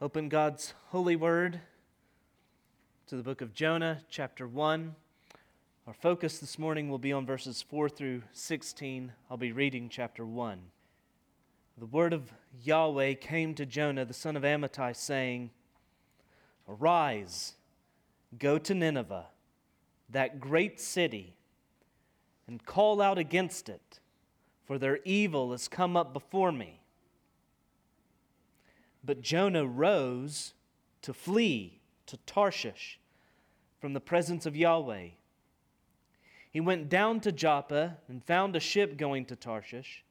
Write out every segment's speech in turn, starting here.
Open God's holy word to the book of Jonah, chapter 1. Our focus this morning will be on verses 4 through 16. I'll be reading chapter 1. The word of Yahweh came to Jonah, the son of Amittai, saying, Arise, go to Nineveh, that great city, and call out against it, for their evil has come up before me. But Jonah rose to flee to Tarshish from the presence of Yahweh. He went down to Joppa and found a ship going to Tarshish.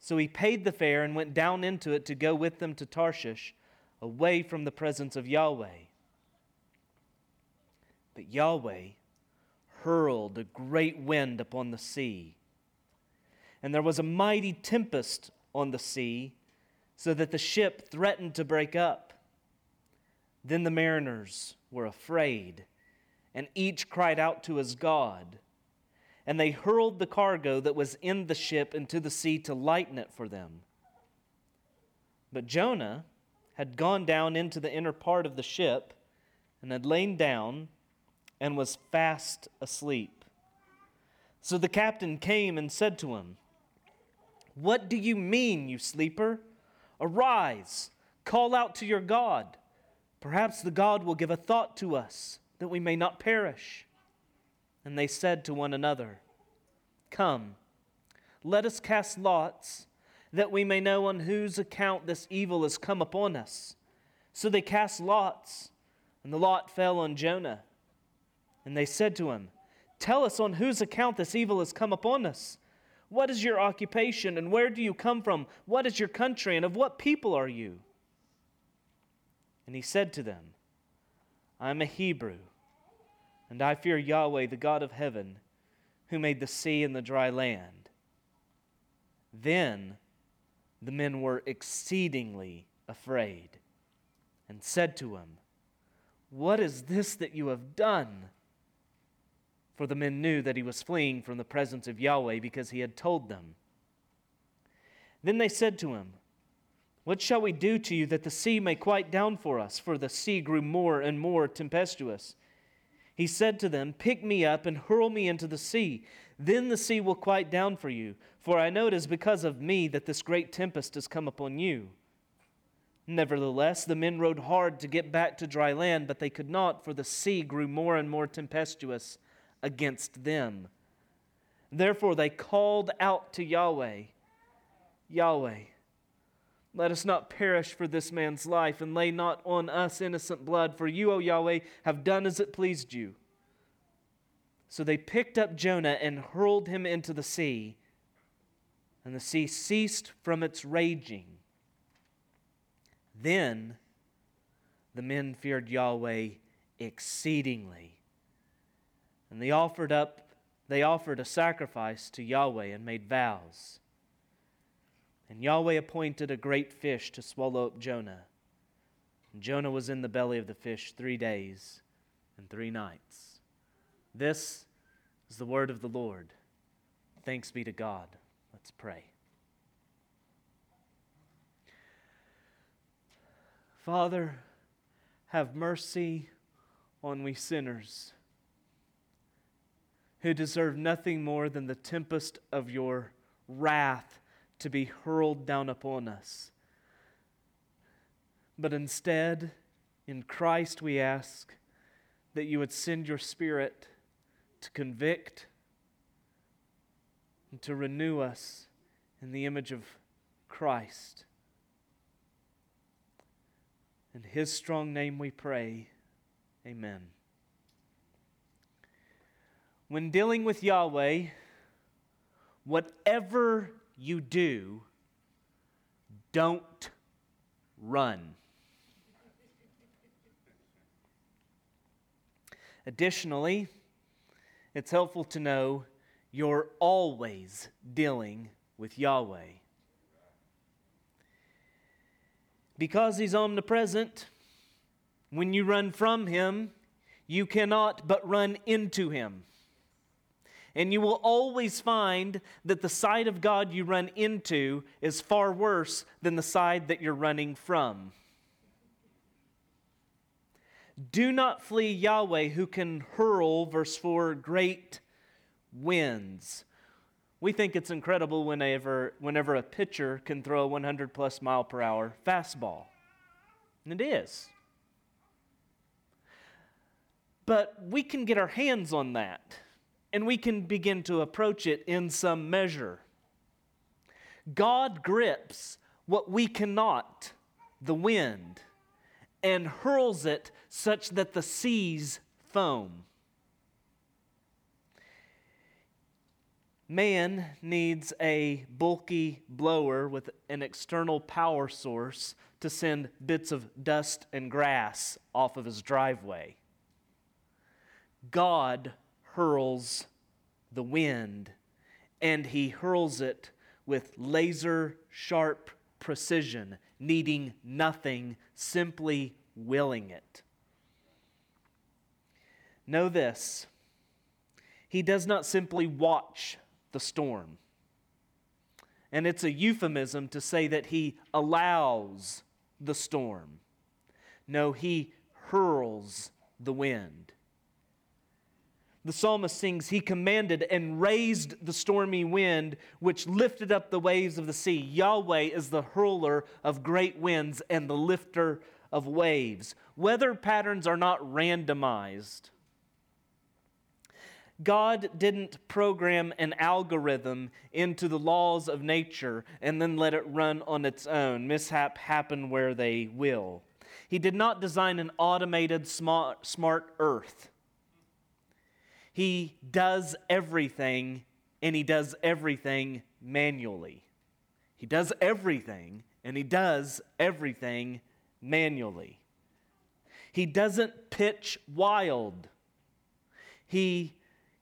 So he paid the fare and went down into it to go with them to Tarshish, away from the presence of Yahweh. But Yahweh hurled a great wind upon the sea, and there was a mighty tempest on the sea so that the ship threatened to break up. Then the mariners were afraid, and each cried out to his God. And they hurled the cargo that was in the ship into the sea to lighten it for them. But Jonah had gone down into the inner part of the ship and had lain down and was fast asleep. So the captain came and said to him, What do you mean, you sleeper? Arise, call out to your God. Perhaps the God will give a thought to us, that we may not perish. And they said to one another, Come, let us cast lots, that we may know on whose account this evil has come upon us. So they cast lots, and the lot fell on Jonah. And they said to him, Tell us on whose account this evil has come upon us. What is your occupation, and where do you come from? What is your country, and of what people are you? And he said to them, I am a Hebrew, and I fear Yahweh, the God of heaven, who made the sea and the dry land. Then the men were exceedingly afraid, and said to him, What is this that you have done? For the men knew that he was fleeing from the presence of Yahweh because he had told them. Then they said to him, What shall we do to you that the sea may quiet down for us? For the sea grew more and more tempestuous. He said to them, Pick me up and hurl me into the sea. Then the sea will quiet down for you. For I know it is because of me that this great tempest has come upon you. Nevertheless, the men rowed hard to get back to dry land, but they could not, for the sea grew more and more tempestuous against them. Therefore, they called out to Yahweh Yahweh, let us not perish for this man's life, and lay not on us innocent blood, for you, O Yahweh, have done as it pleased you. So they picked up Jonah and hurled him into the sea, and the sea ceased from its raging. Then the men feared Yahweh exceedingly and they offered up they offered a sacrifice to Yahweh and made vows. And Yahweh appointed a great fish to swallow up Jonah. And Jonah was in the belly of the fish 3 days and 3 nights. This is the word of the Lord. Thanks be to God. Let's pray. Father, have mercy on we sinners who deserve nothing more than the tempest of your wrath to be hurled down upon us. But instead, in Christ, we ask that you would send your Spirit to convict and to renew us in the image of Christ. In His strong name we pray. Amen. When dealing with Yahweh, whatever you do, don't run. Additionally, it's helpful to know you're always dealing with Yahweh. Because He's omnipresent, when you run from Him, you cannot but run into Him. And you will always find that the side of God you run into is far worse than the side that you're running from. Do not flee Yahweh, who can hurl, verse 4, great winds. We think it's incredible whenever, whenever a pitcher can throw a 100 plus mile per hour fastball. And it is. But we can get our hands on that and we can begin to approach it in some measure. God grips what we cannot, the wind, and hurls it such that the seas foam. Man needs a bulky blower with an external power source to send bits of dust and grass off of his driveway. God hurls the wind, and he hurls it with laser sharp precision, needing nothing, simply willing it. Know this He does not simply watch the storm. And it's a euphemism to say that he allows the storm. No, he hurls the wind. The psalmist sings, He commanded and raised the stormy wind, which lifted up the waves of the sea. Yahweh is the hurler of great winds and the lifter of waves. Weather patterns are not randomized. God didn't program an algorithm into the laws of nature and then let it run on its own. Mishap happen where they will. He did not design an automated smart, smart earth. He does everything and he does everything manually. He does everything and he does everything manually. He doesn't pitch wild. He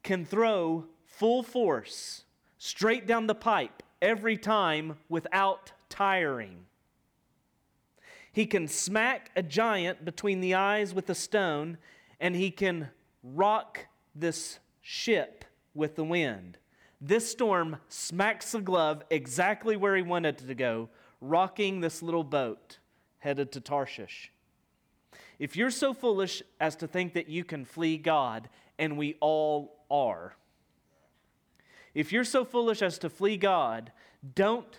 can throw full force straight down the pipe every time without tiring. He can smack a giant between the eyes with a stone, and he can rock this ship with the wind. This storm smacks the glove exactly where he wanted it to go, rocking this little boat headed to Tarshish. If you're so foolish as to think that you can flee God, and we all are. If you're so foolish as to flee God, don't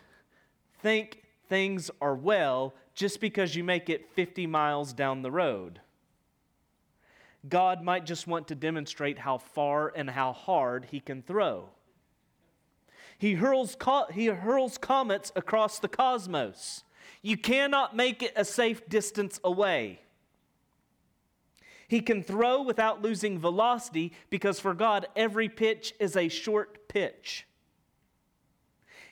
think things are well just because you make it 50 miles down the road. God might just want to demonstrate how far and how hard he can throw. He hurls, co- he hurls comets across the cosmos. You cannot make it a safe distance away. He can throw without losing velocity because for God, every pitch is a short pitch.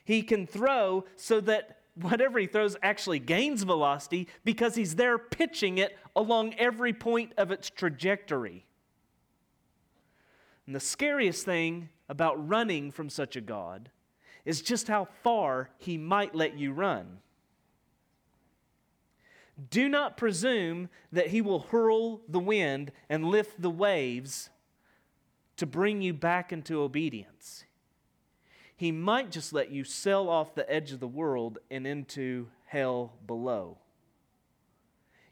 He can throw so that whatever he throws actually gains velocity because he's there pitching it along every point of its trajectory. And the scariest thing about running from such a God is just how far he might let you run. Do not presume that he will hurl the wind and lift the waves to bring you back into obedience. He might just let you sail off the edge of the world and into hell below.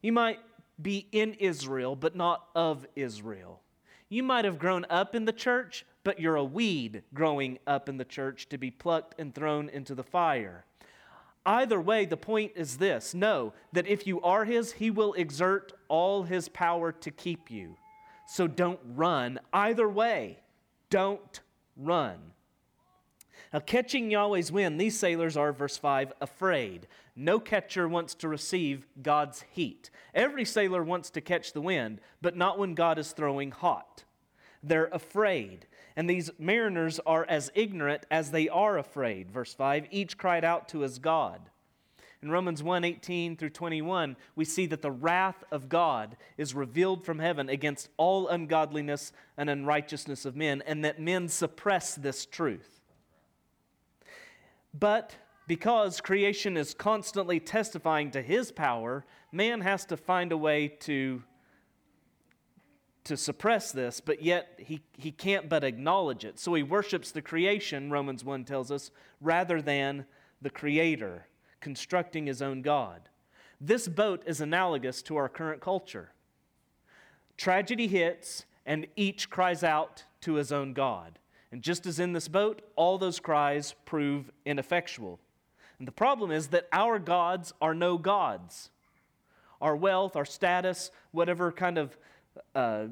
You might be in Israel, but not of Israel. You might have grown up in the church, but you're a weed growing up in the church to be plucked and thrown into the fire. Either way, the point is this know that if you are His, He will exert all His power to keep you. So don't run. Either way, don't run. Now, catching Yahweh's wind, these sailors are, verse 5, afraid. No catcher wants to receive God's heat. Every sailor wants to catch the wind, but not when God is throwing hot. They're afraid. And these mariners are as ignorant as they are afraid. Verse 5 each cried out to his God. In Romans 1 18 through 21, we see that the wrath of God is revealed from heaven against all ungodliness and unrighteousness of men, and that men suppress this truth. But because creation is constantly testifying to his power, man has to find a way to to suppress this, but yet he, he can't but acknowledge it. So he worships the creation, Romans 1 tells us, rather than the creator, constructing his own God. This boat is analogous to our current culture. Tragedy hits, and each cries out to his own God. And just as in this boat, all those cries prove ineffectual. And the problem is that our gods are no gods. Our wealth, our status, whatever kind of uh,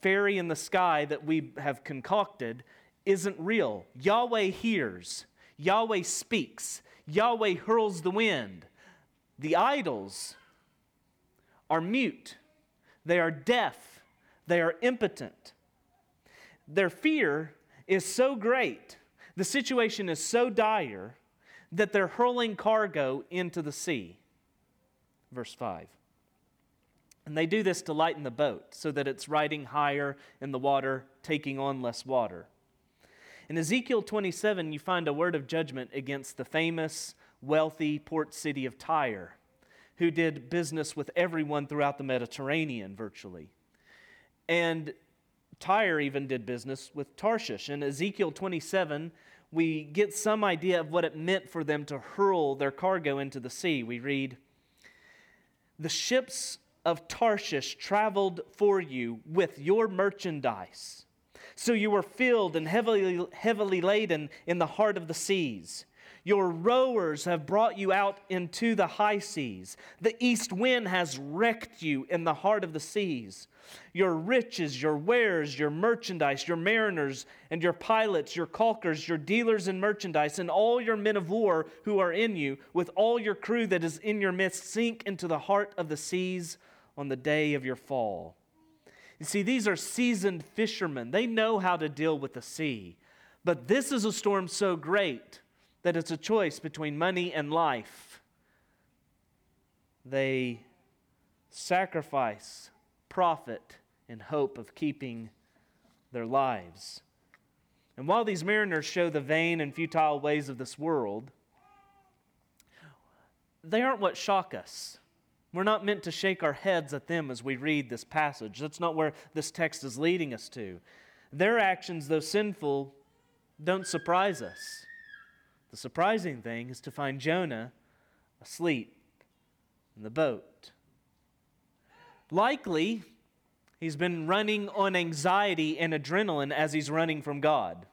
fairy in the sky that we have concocted isn't real. Yahweh hears, Yahweh speaks, Yahweh hurls the wind. The idols are mute, they are deaf, they are impotent. Their fear is so great, the situation is so dire, that they're hurling cargo into the sea. Verse 5. And they do this to lighten the boat so that it's riding higher in the water, taking on less water. In Ezekiel 27, you find a word of judgment against the famous, wealthy port city of Tyre, who did business with everyone throughout the Mediterranean virtually. And Tyre even did business with Tarshish. In Ezekiel 27, we get some idea of what it meant for them to hurl their cargo into the sea. We read, The ships of Tarshish traveled for you with your merchandise. So you were filled and heavily, heavily laden in the heart of the seas. Your rowers have brought you out into the high seas. The east wind has wrecked you in the heart of the seas. Your riches, your wares, your merchandise, your mariners and your pilots, your caulkers, your dealers in merchandise, and all your men of war who are in you, with all your crew that is in your midst, sink into the heart of the seas on the day of your fall. You see, these are seasoned fishermen. They know how to deal with the sea. But this is a storm so great that it's a choice between money and life. They sacrifice profit in hope of keeping their lives. And while these mariners show the vain and futile ways of this world, they aren't what shock us. We're not meant to shake our heads at them as we read this passage. That's not where this text is leading us to. Their actions, though sinful, don't surprise us. The surprising thing is to find Jonah asleep in the boat. Likely, he's been running on anxiety and adrenaline as he's running from God.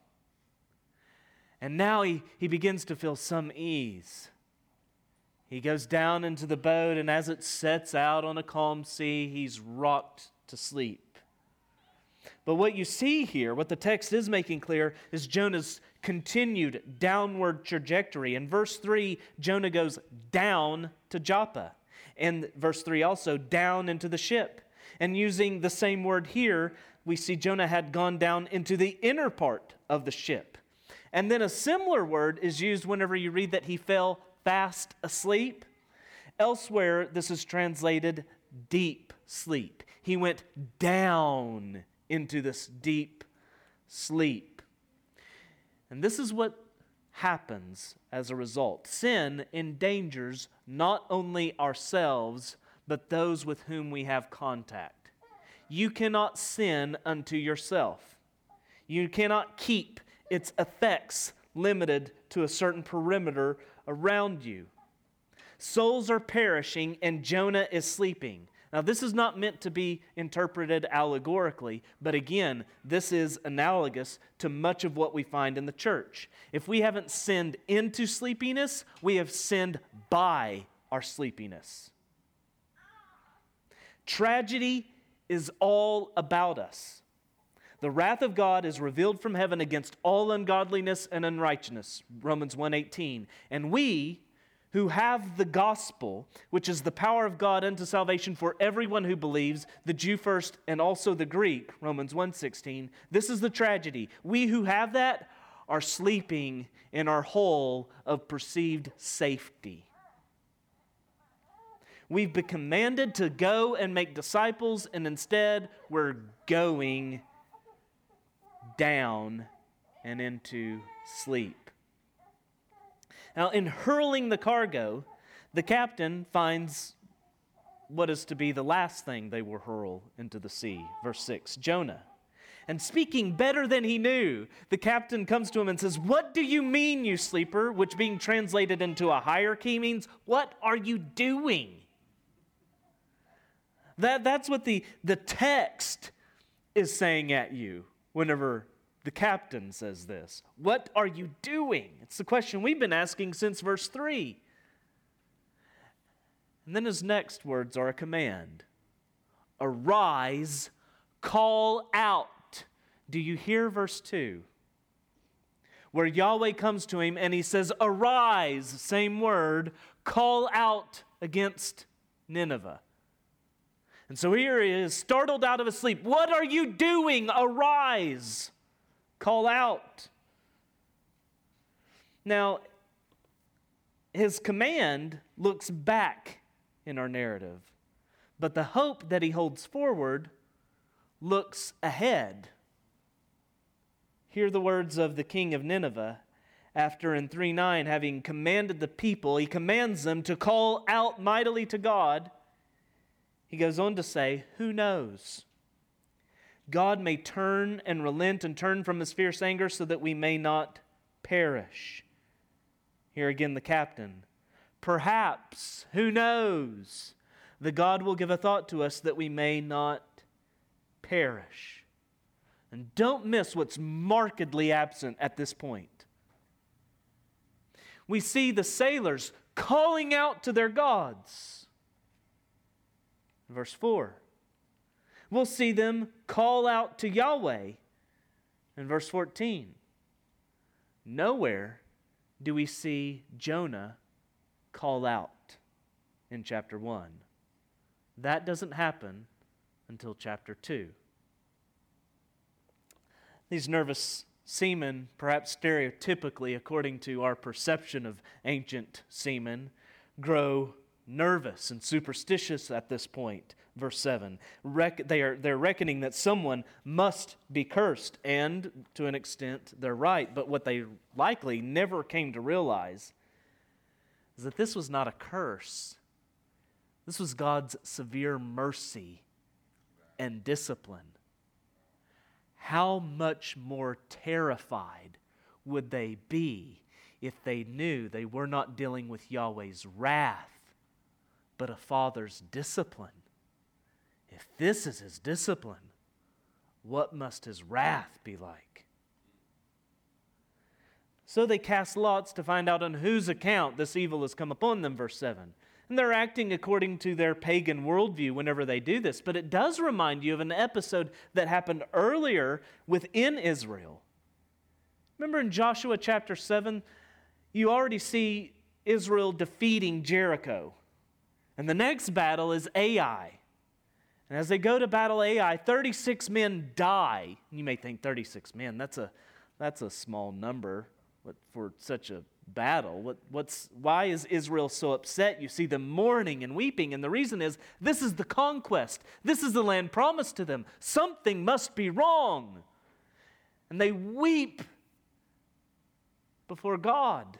And now he, he begins to feel some ease. He goes down into the boat, and as it sets out on a calm sea, he's rocked to sleep. But what you see here, what the text is making clear, is Jonah's continued downward trajectory. In verse 3, Jonah goes down to Joppa. And verse 3 also, down into the ship. And using the same word here, we see Jonah had gone down into the inner part of the ship. And then a similar word is used whenever you read that he fell fast asleep. Elsewhere, this is translated deep sleep. He went down into this deep sleep. And this is what happens as a result. Sin endangers not only ourselves, but those with whom we have contact. You cannot sin unto yourself. You cannot keep its effects limited to a certain perimeter around you. Souls are perishing, and Jonah is sleeping. Now, this is not meant to be interpreted allegorically, but again, this is analogous to much of what we find in the church. If we haven't sinned into sleepiness, we have sinned by our sleepiness. Tragedy is all about us. The wrath of God is revealed from heaven against all ungodliness and unrighteousness. Romans 1:18. And we who have the gospel, which is the power of God unto salvation for everyone who believes, the Jew first and also the Greek, Romans 1:16. This is the tragedy. We who have that are sleeping in our hole of perceived safety. We've been commanded to go and make disciples, and instead we're going down and into sleep. Now, in hurling the cargo, the captain finds what is to be the last thing they will hurl into the sea. Verse 6 Jonah. And speaking better than he knew, the captain comes to him and says, What do you mean, you sleeper? Which, being translated into a key, means, What are you doing? That, that's what the, the text is saying at you whenever the captain says this. What are you doing? It's the question we've been asking since verse 3. And then his next words are a command Arise, call out. Do you hear verse 2? Where Yahweh comes to him and he says, Arise, same word, call out against Nineveh. And so here he is, startled out of his sleep. What are you doing? Arise, call out. Now, his command looks back in our narrative, but the hope that he holds forward looks ahead. Hear the words of the king of Nineveh after in 3 9, having commanded the people, he commands them to call out mightily to God. He goes on to say, Who knows? God may turn and relent and turn from his fierce anger so that we may not perish. Here again, the captain. Perhaps, who knows, the God will give a thought to us that we may not perish. And don't miss what's markedly absent at this point. We see the sailors calling out to their gods. Verse 4. We'll see them call out to Yahweh in verse 14. Nowhere do we see Jonah call out in chapter 1. That doesn't happen until chapter 2. These nervous seamen, perhaps stereotypically according to our perception of ancient seamen, grow nervous and superstitious at this point. Verse 7. Rec- they are, they're reckoning that someone must be cursed, and to an extent, they're right. But what they likely never came to realize is that this was not a curse, this was God's severe mercy and discipline how much more terrified would they be if they knew they were not dealing with Yahweh's wrath, but a father's discipline? If this is his discipline, what must his wrath be like? So they cast lots to find out on whose account this evil has come upon them, verse 7. And they're acting according to their pagan worldview whenever they do this. But it does remind you of an episode that happened earlier within Israel. Remember in Joshua chapter 7, you already see Israel defeating Jericho. And the next battle is Ai. And as they go to battle Ai, 36 men die. You may think 36 men, that's a, that's a small number for such a battle. What, what's, why is Israel so upset? You see them mourning and weeping, and the reason is this is the conquest. This is the land promised to them. Something must be wrong. And they weep before God.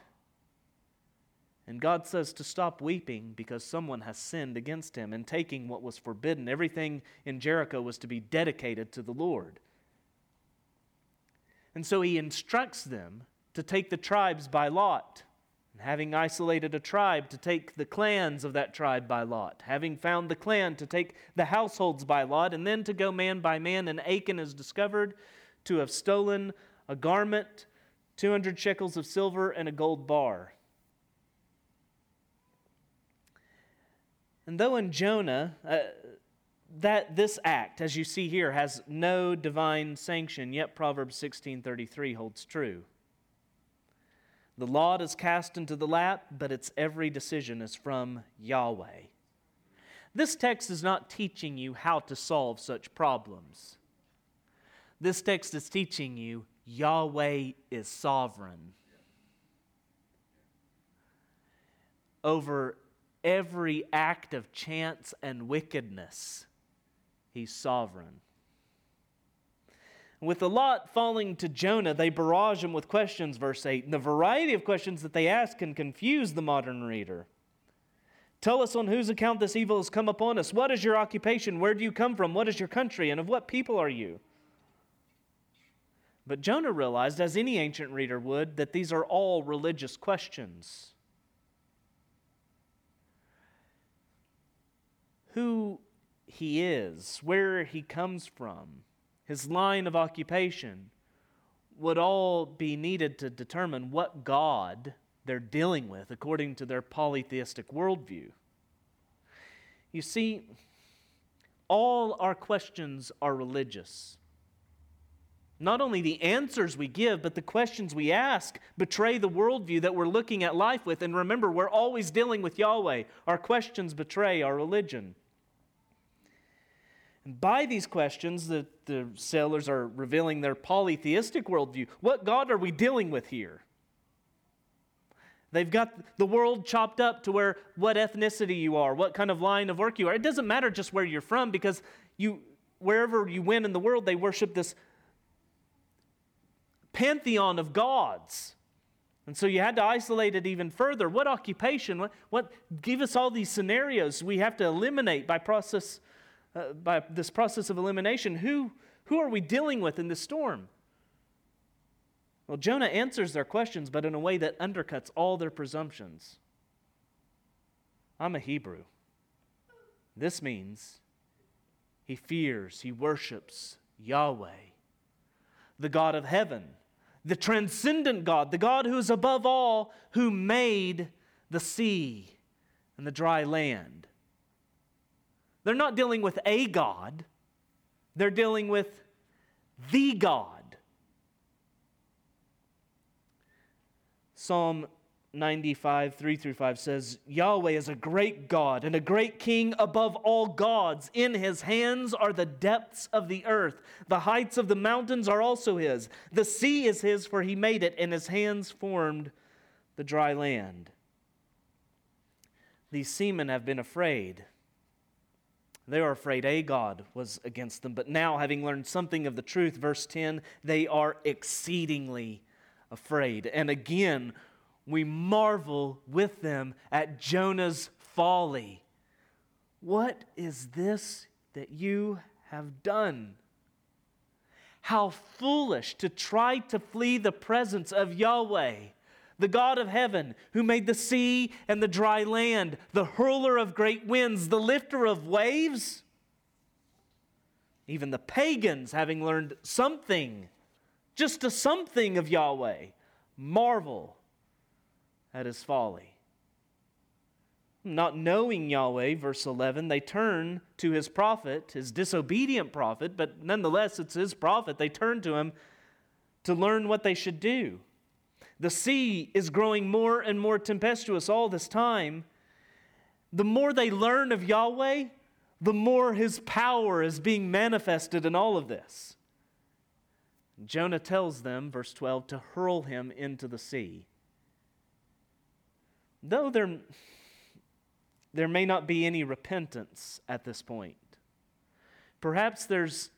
And God says to stop weeping because someone has sinned against him and taking what was forbidden. Everything in Jericho was to be dedicated to the Lord. And so he instructs them to take the tribes by lot. And having isolated a tribe, to take the clans of that tribe by lot. Having found the clan, to take the households by lot, and then to go man by man. And Achan is discovered to have stolen a garment, 200 shekels of silver, and a gold bar. And though in Jonah, uh, that this act, as you see here, has no divine sanction, yet Proverbs 16:33 holds true. The lot is cast into the lap, but its every decision is from Yahweh. This text is not teaching you how to solve such problems. This text is teaching you Yahweh is sovereign over every act of chance and wickedness. He's sovereign. With the lot falling to Jonah, they barrage him with questions, verse 8. And the variety of questions that they ask can confuse the modern reader. Tell us on whose account this evil has come upon us. What is your occupation? Where do you come from? What is your country? And of what people are you? But Jonah realized, as any ancient reader would, that these are all religious questions. Who he is, where he comes from, his line of occupation would all be needed to determine what God they're dealing with according to their polytheistic worldview. You see, all our questions are religious. Not only the answers we give, but the questions we ask betray the worldview that we're looking at life with. And remember, we're always dealing with Yahweh. Our questions betray our religion. And by these questions, the, the sailors are revealing their polytheistic worldview. What God are we dealing with here? They've got the world chopped up to where what ethnicity you are, what kind of line of work you are. It doesn't matter just where you're from because you wherever you went in the world, they worship this pantheon of gods. And so you had to isolate it even further. What occupation? What, what give us all these scenarios we have to eliminate by process uh, by this process of elimination? Who who are we dealing with in this storm? Well, Jonah answers their questions, but in a way that undercuts all their presumptions. I'm a Hebrew. This means he fears, he worships Yahweh, the God of heaven, the transcendent God, the God who is above all, who made the sea and the dry land. They're not dealing with a God, they're dealing with the God. Psalm 95, 3 through 5 says, Yahweh is a great God and a great king above all gods. In his hands are the depths of the earth. The heights of the mountains are also his. The sea is his, for he made it, and his hands formed the dry land. These seamen have been afraid. They are afraid a God was against them. But now, having learned something of the truth, verse 10, they are exceedingly afraid. And again, we marvel with them at Jonah's folly. What is this that you have done? How foolish to try to flee the presence of Yahweh, the God of heaven, who made the sea and the dry land, the hurler of great winds, the lifter of waves. Even the pagans, having learned something just a something of Yahweh, marvel at his folly. Not knowing Yahweh, verse 11, they turn to his prophet, his disobedient prophet, but nonetheless it's his prophet. They turn to him to learn what they should do. The sea is growing more and more tempestuous all this time. The more they learn of Yahweh, the more his power is being manifested in all of this. Jonah tells them, verse 12, to hurl him into the sea. Though there, there may not be any repentance at this point, perhaps there's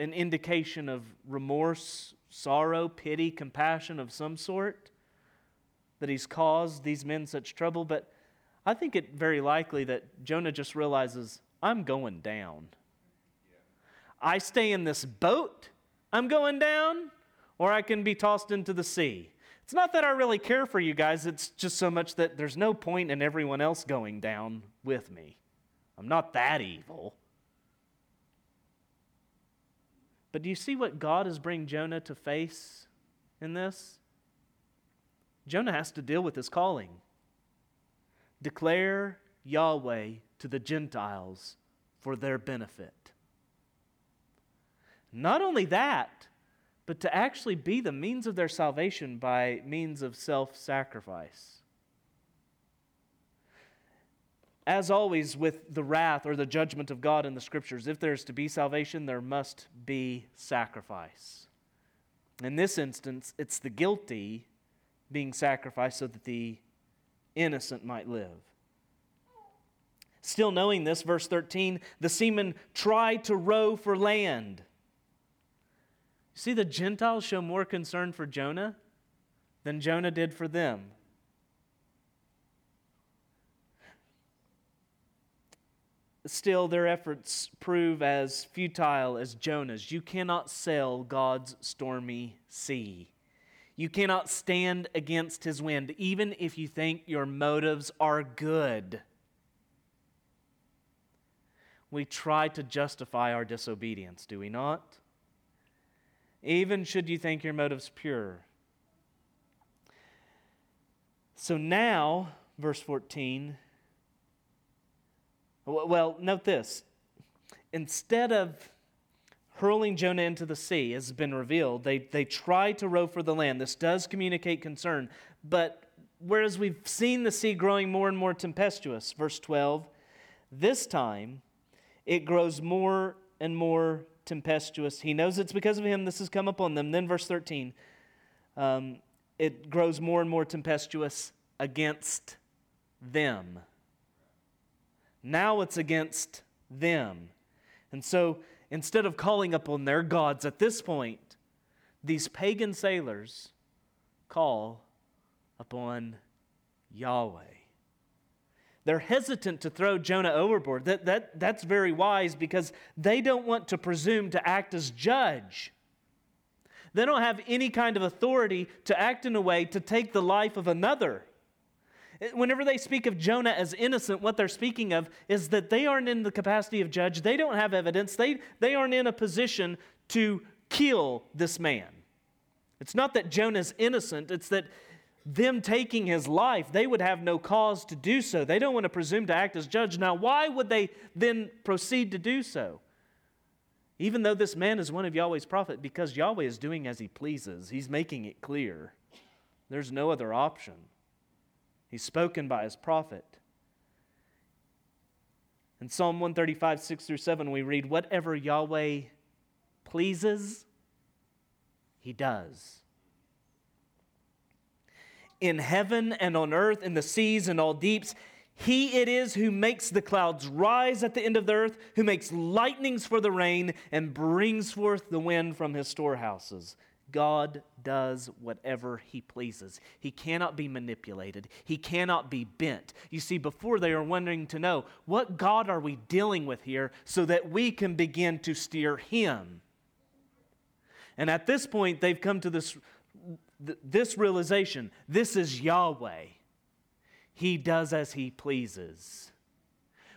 an indication of remorse, sorrow, pity, compassion of some sort that he's caused these men such trouble, but I think it very likely that Jonah just realizes, I'm going down. I stay in this boat I'm going down, or I can be tossed into the sea. It's not that I really care for you guys, it's just so much that there's no point in everyone else going down with me. I'm not that evil. But do you see what God is bringing Jonah to face in this? Jonah has to deal with his calling. Declare Yahweh to the Gentiles for their benefit. Not only that, but to actually be the means of their salvation by means of self sacrifice. As always, with the wrath or the judgment of God in the scriptures, if there's to be salvation, there must be sacrifice. In this instance, it's the guilty being sacrificed so that the innocent might live. Still knowing this, verse 13, the seamen tried to row for land See, the Gentiles show more concern for Jonah than Jonah did for them. Still, their efforts prove as futile as Jonah's. You cannot sail God's stormy sea. You cannot stand against his wind, even if you think your motives are good. we try to justify our disobedience, do we not? Even should you think your motives pure. So now, verse 14, well, note this. Instead of hurling Jonah into the sea, as has been revealed, they, they try to row for the land. This does communicate concern, but whereas we've seen the sea growing more and more tempestuous, verse 12, this time it grows more and more tempestuous. He knows it's because of him this has come upon them. Then, verse 13, um, it grows more and more tempestuous against them. Now it's against them. And so instead of calling upon their gods at this point, these pagan sailors call upon Yahweh. They're hesitant to throw Jonah overboard. That, that, that's very wise because they don't want to presume to act as judge. They don't have any kind of authority to act in a way to take the life of another. Whenever they speak of Jonah as innocent, what they're speaking of is that they aren't in the capacity of judge. They don't have evidence. They, they aren't in a position to kill this man. It's not that Jonah's innocent, it's that them taking his life, they would have no cause to do so. They don't want to presume to act as judge. Now, why would they then proceed to do so? Even though this man is one of Yahweh's prophets, because Yahweh is doing as he pleases, he's making it clear. There's no other option. He's spoken by his prophet. In Psalm 135, 6 through 7, we read, Whatever Yahweh pleases, he does. In heaven and on earth, in the seas and all deeps, he it is who makes the clouds rise at the end of the earth, who makes lightnings for the rain, and brings forth the wind from his storehouses. God does whatever he pleases. He cannot be manipulated. He cannot be bent. You see, before they are wanting to know, what God are we dealing with here so that we can begin to steer him? And at this point, they've come to this, this realization this is Yahweh. He does as he pleases.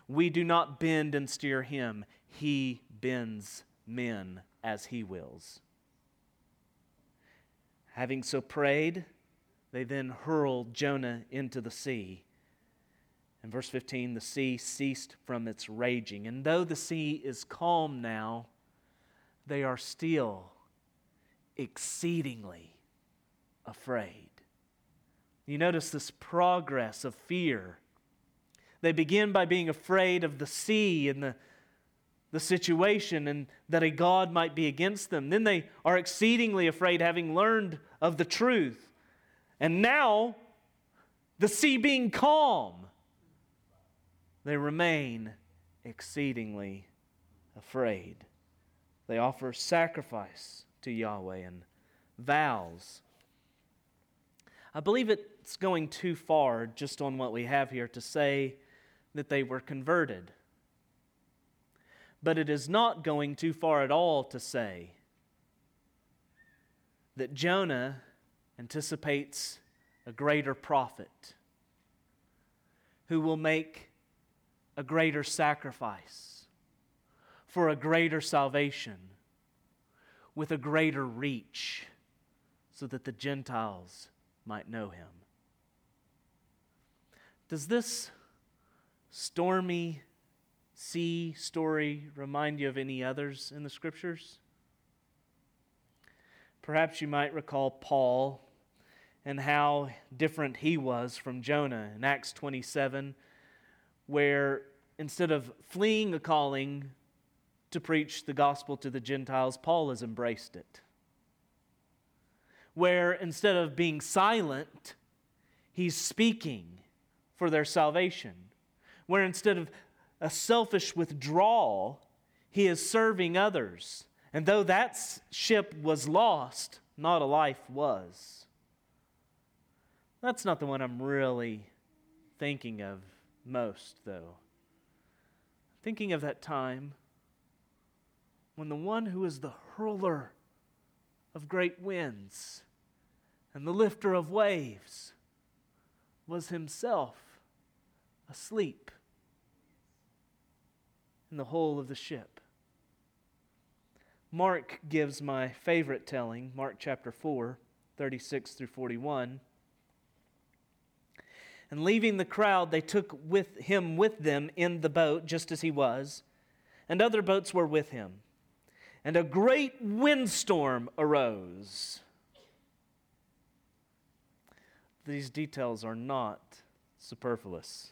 We do not bend and steer him, he bends men as he wills. Having so prayed, they then hurled Jonah into the sea. In verse 15, the sea ceased from its raging. And though the sea is calm now, they are still exceedingly afraid. You notice this progress of fear. They begin by being afraid of the sea and the the situation and that a God might be against them. Then they are exceedingly afraid, having learned of the truth. And now, the sea being calm, they remain exceedingly afraid. They offer sacrifice to Yahweh and vows. I believe it's going too far just on what we have here to say that they were converted. But it is not going too far at all to say that Jonah anticipates a greater prophet who will make a greater sacrifice for a greater salvation with a greater reach so that the Gentiles might know him. Does this stormy sea story remind you of any others in the scriptures? Perhaps you might recall Paul and how different he was from Jonah in Acts 27, where instead of fleeing a calling to preach the gospel to the Gentiles, Paul has embraced it. Where instead of being silent, he's speaking for their salvation. Where instead of a selfish withdrawal, he is serving others. And though that ship was lost, not a life was. That's not the one I'm really thinking of most, though. Thinking of that time when the one who is the hurler of great winds and the lifter of waves was himself asleep and the whole of the ship. Mark gives my favorite telling, Mark chapter 4, 36 through 41. And leaving the crowd, they took with him with them in the boat, just as he was, and other boats were with him. And a great windstorm arose. These details are not superfluous.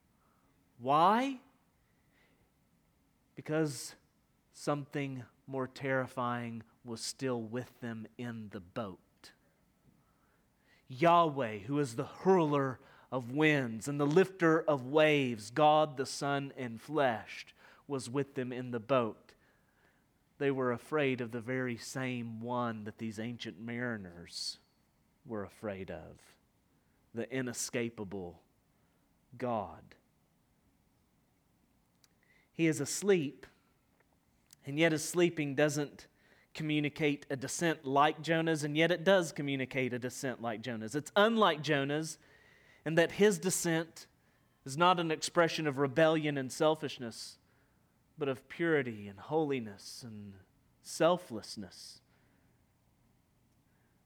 Why? Because something more terrifying was still with them in the boat. Yahweh, who is the hurler of winds and the lifter of waves, God the Son enfleshed, was with them in the boat. They were afraid of the very same one that these ancient mariners were afraid of the inescapable God. He is asleep, and yet his sleeping doesn't communicate a descent like Jonah's, and yet it does communicate a descent like Jonah's. It's unlike Jonah's in that his descent is not an expression of rebellion and selfishness, but of purity and holiness and selflessness.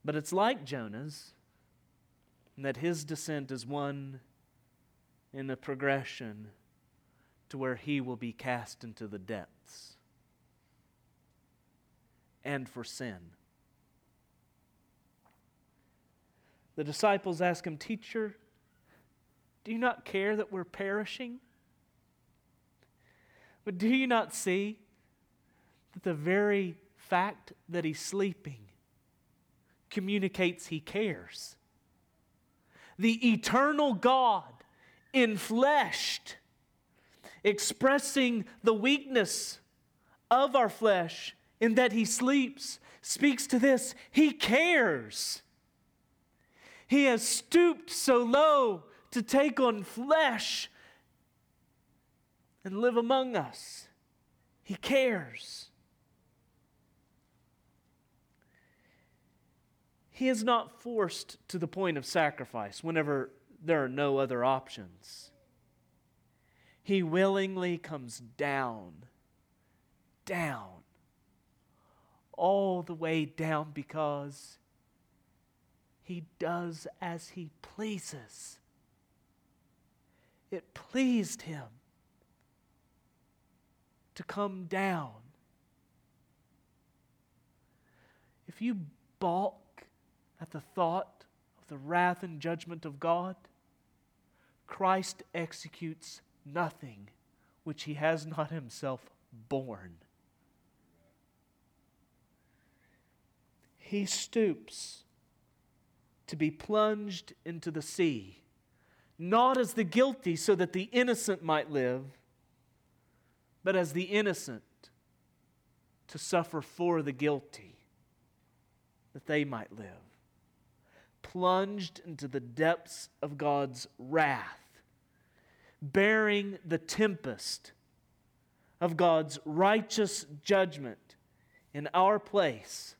But it's like Jonah's in that his descent is one in a progression to where he will be cast into the depths and for sin. The disciples ask him, Teacher, do you not care that we're perishing? But do you not see that the very fact that he's sleeping communicates he cares? The eternal God, enfleshed, expressing the weakness of our flesh in that he sleeps, speaks to this. He cares. He has stooped so low to take on flesh and live among us. He cares. He is not forced to the point of sacrifice whenever there are no other options. He willingly comes down, down, all the way down because he does as he pleases. It pleased him to come down. If you balk at the thought of the wrath and judgment of God, Christ executes nothing which he has not himself borne. He stoops to be plunged into the sea, not as the guilty so that the innocent might live, but as the innocent to suffer for the guilty, that they might live. Plunged into the depths of God's wrath bearing the tempest of God's righteous judgment in our place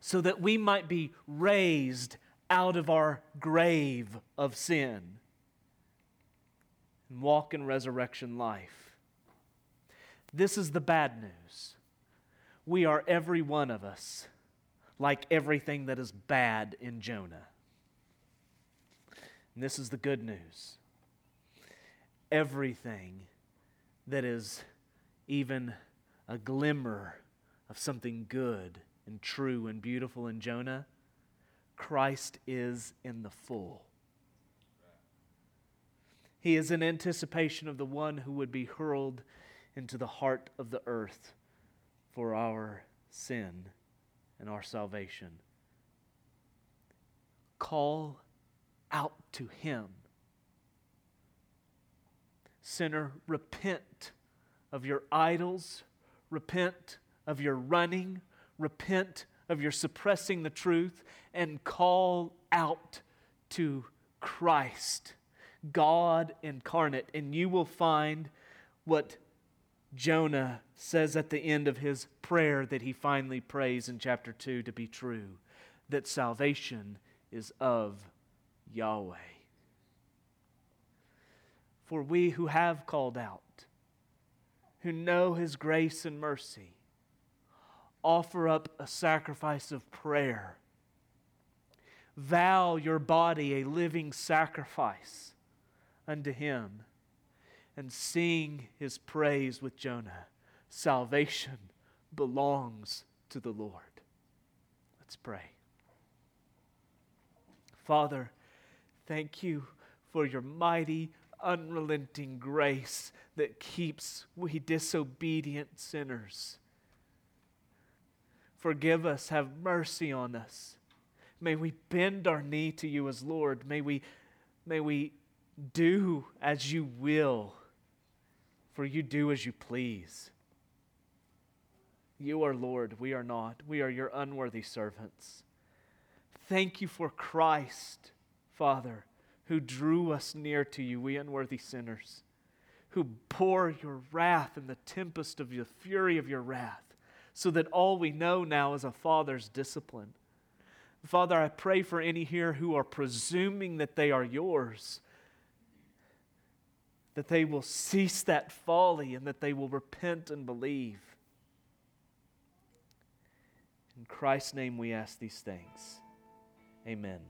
so that we might be raised out of our grave of sin and walk in resurrection life. This is the bad news. We are every one of us like everything that is bad in Jonah. And this is the good news everything that is even a glimmer of something good and true and beautiful in Jonah, Christ is in the full. He is in anticipation of the one who would be hurled into the heart of the earth for our sin and our salvation. Call out to him. Sinner, repent of your idols, repent of your running, repent of your suppressing the truth, and call out to Christ, God incarnate, and you will find what Jonah says at the end of his prayer that he finally prays in chapter 2 to be true that salvation is of Yahweh. For we who have called out, who know his grace and mercy, offer up a sacrifice of prayer. Vow your body a living sacrifice unto him and sing his praise with Jonah. Salvation belongs to the Lord. Let's pray. Father, thank you for your mighty, unrelenting grace that keeps we disobedient sinners. Forgive us, have mercy on us. May we bend our knee to you as Lord. May we, may we do as you will for you do as you please. You are Lord, we are not. We are your unworthy servants. Thank you for Christ, Father, who drew us near to you, we unworthy sinners, who bore your wrath in the tempest of the fury of your wrath, so that all we know now is a father's discipline. Father, I pray for any here who are presuming that they are yours that they will cease that folly and that they will repent and believe. In Christ's name we ask these things. Amen.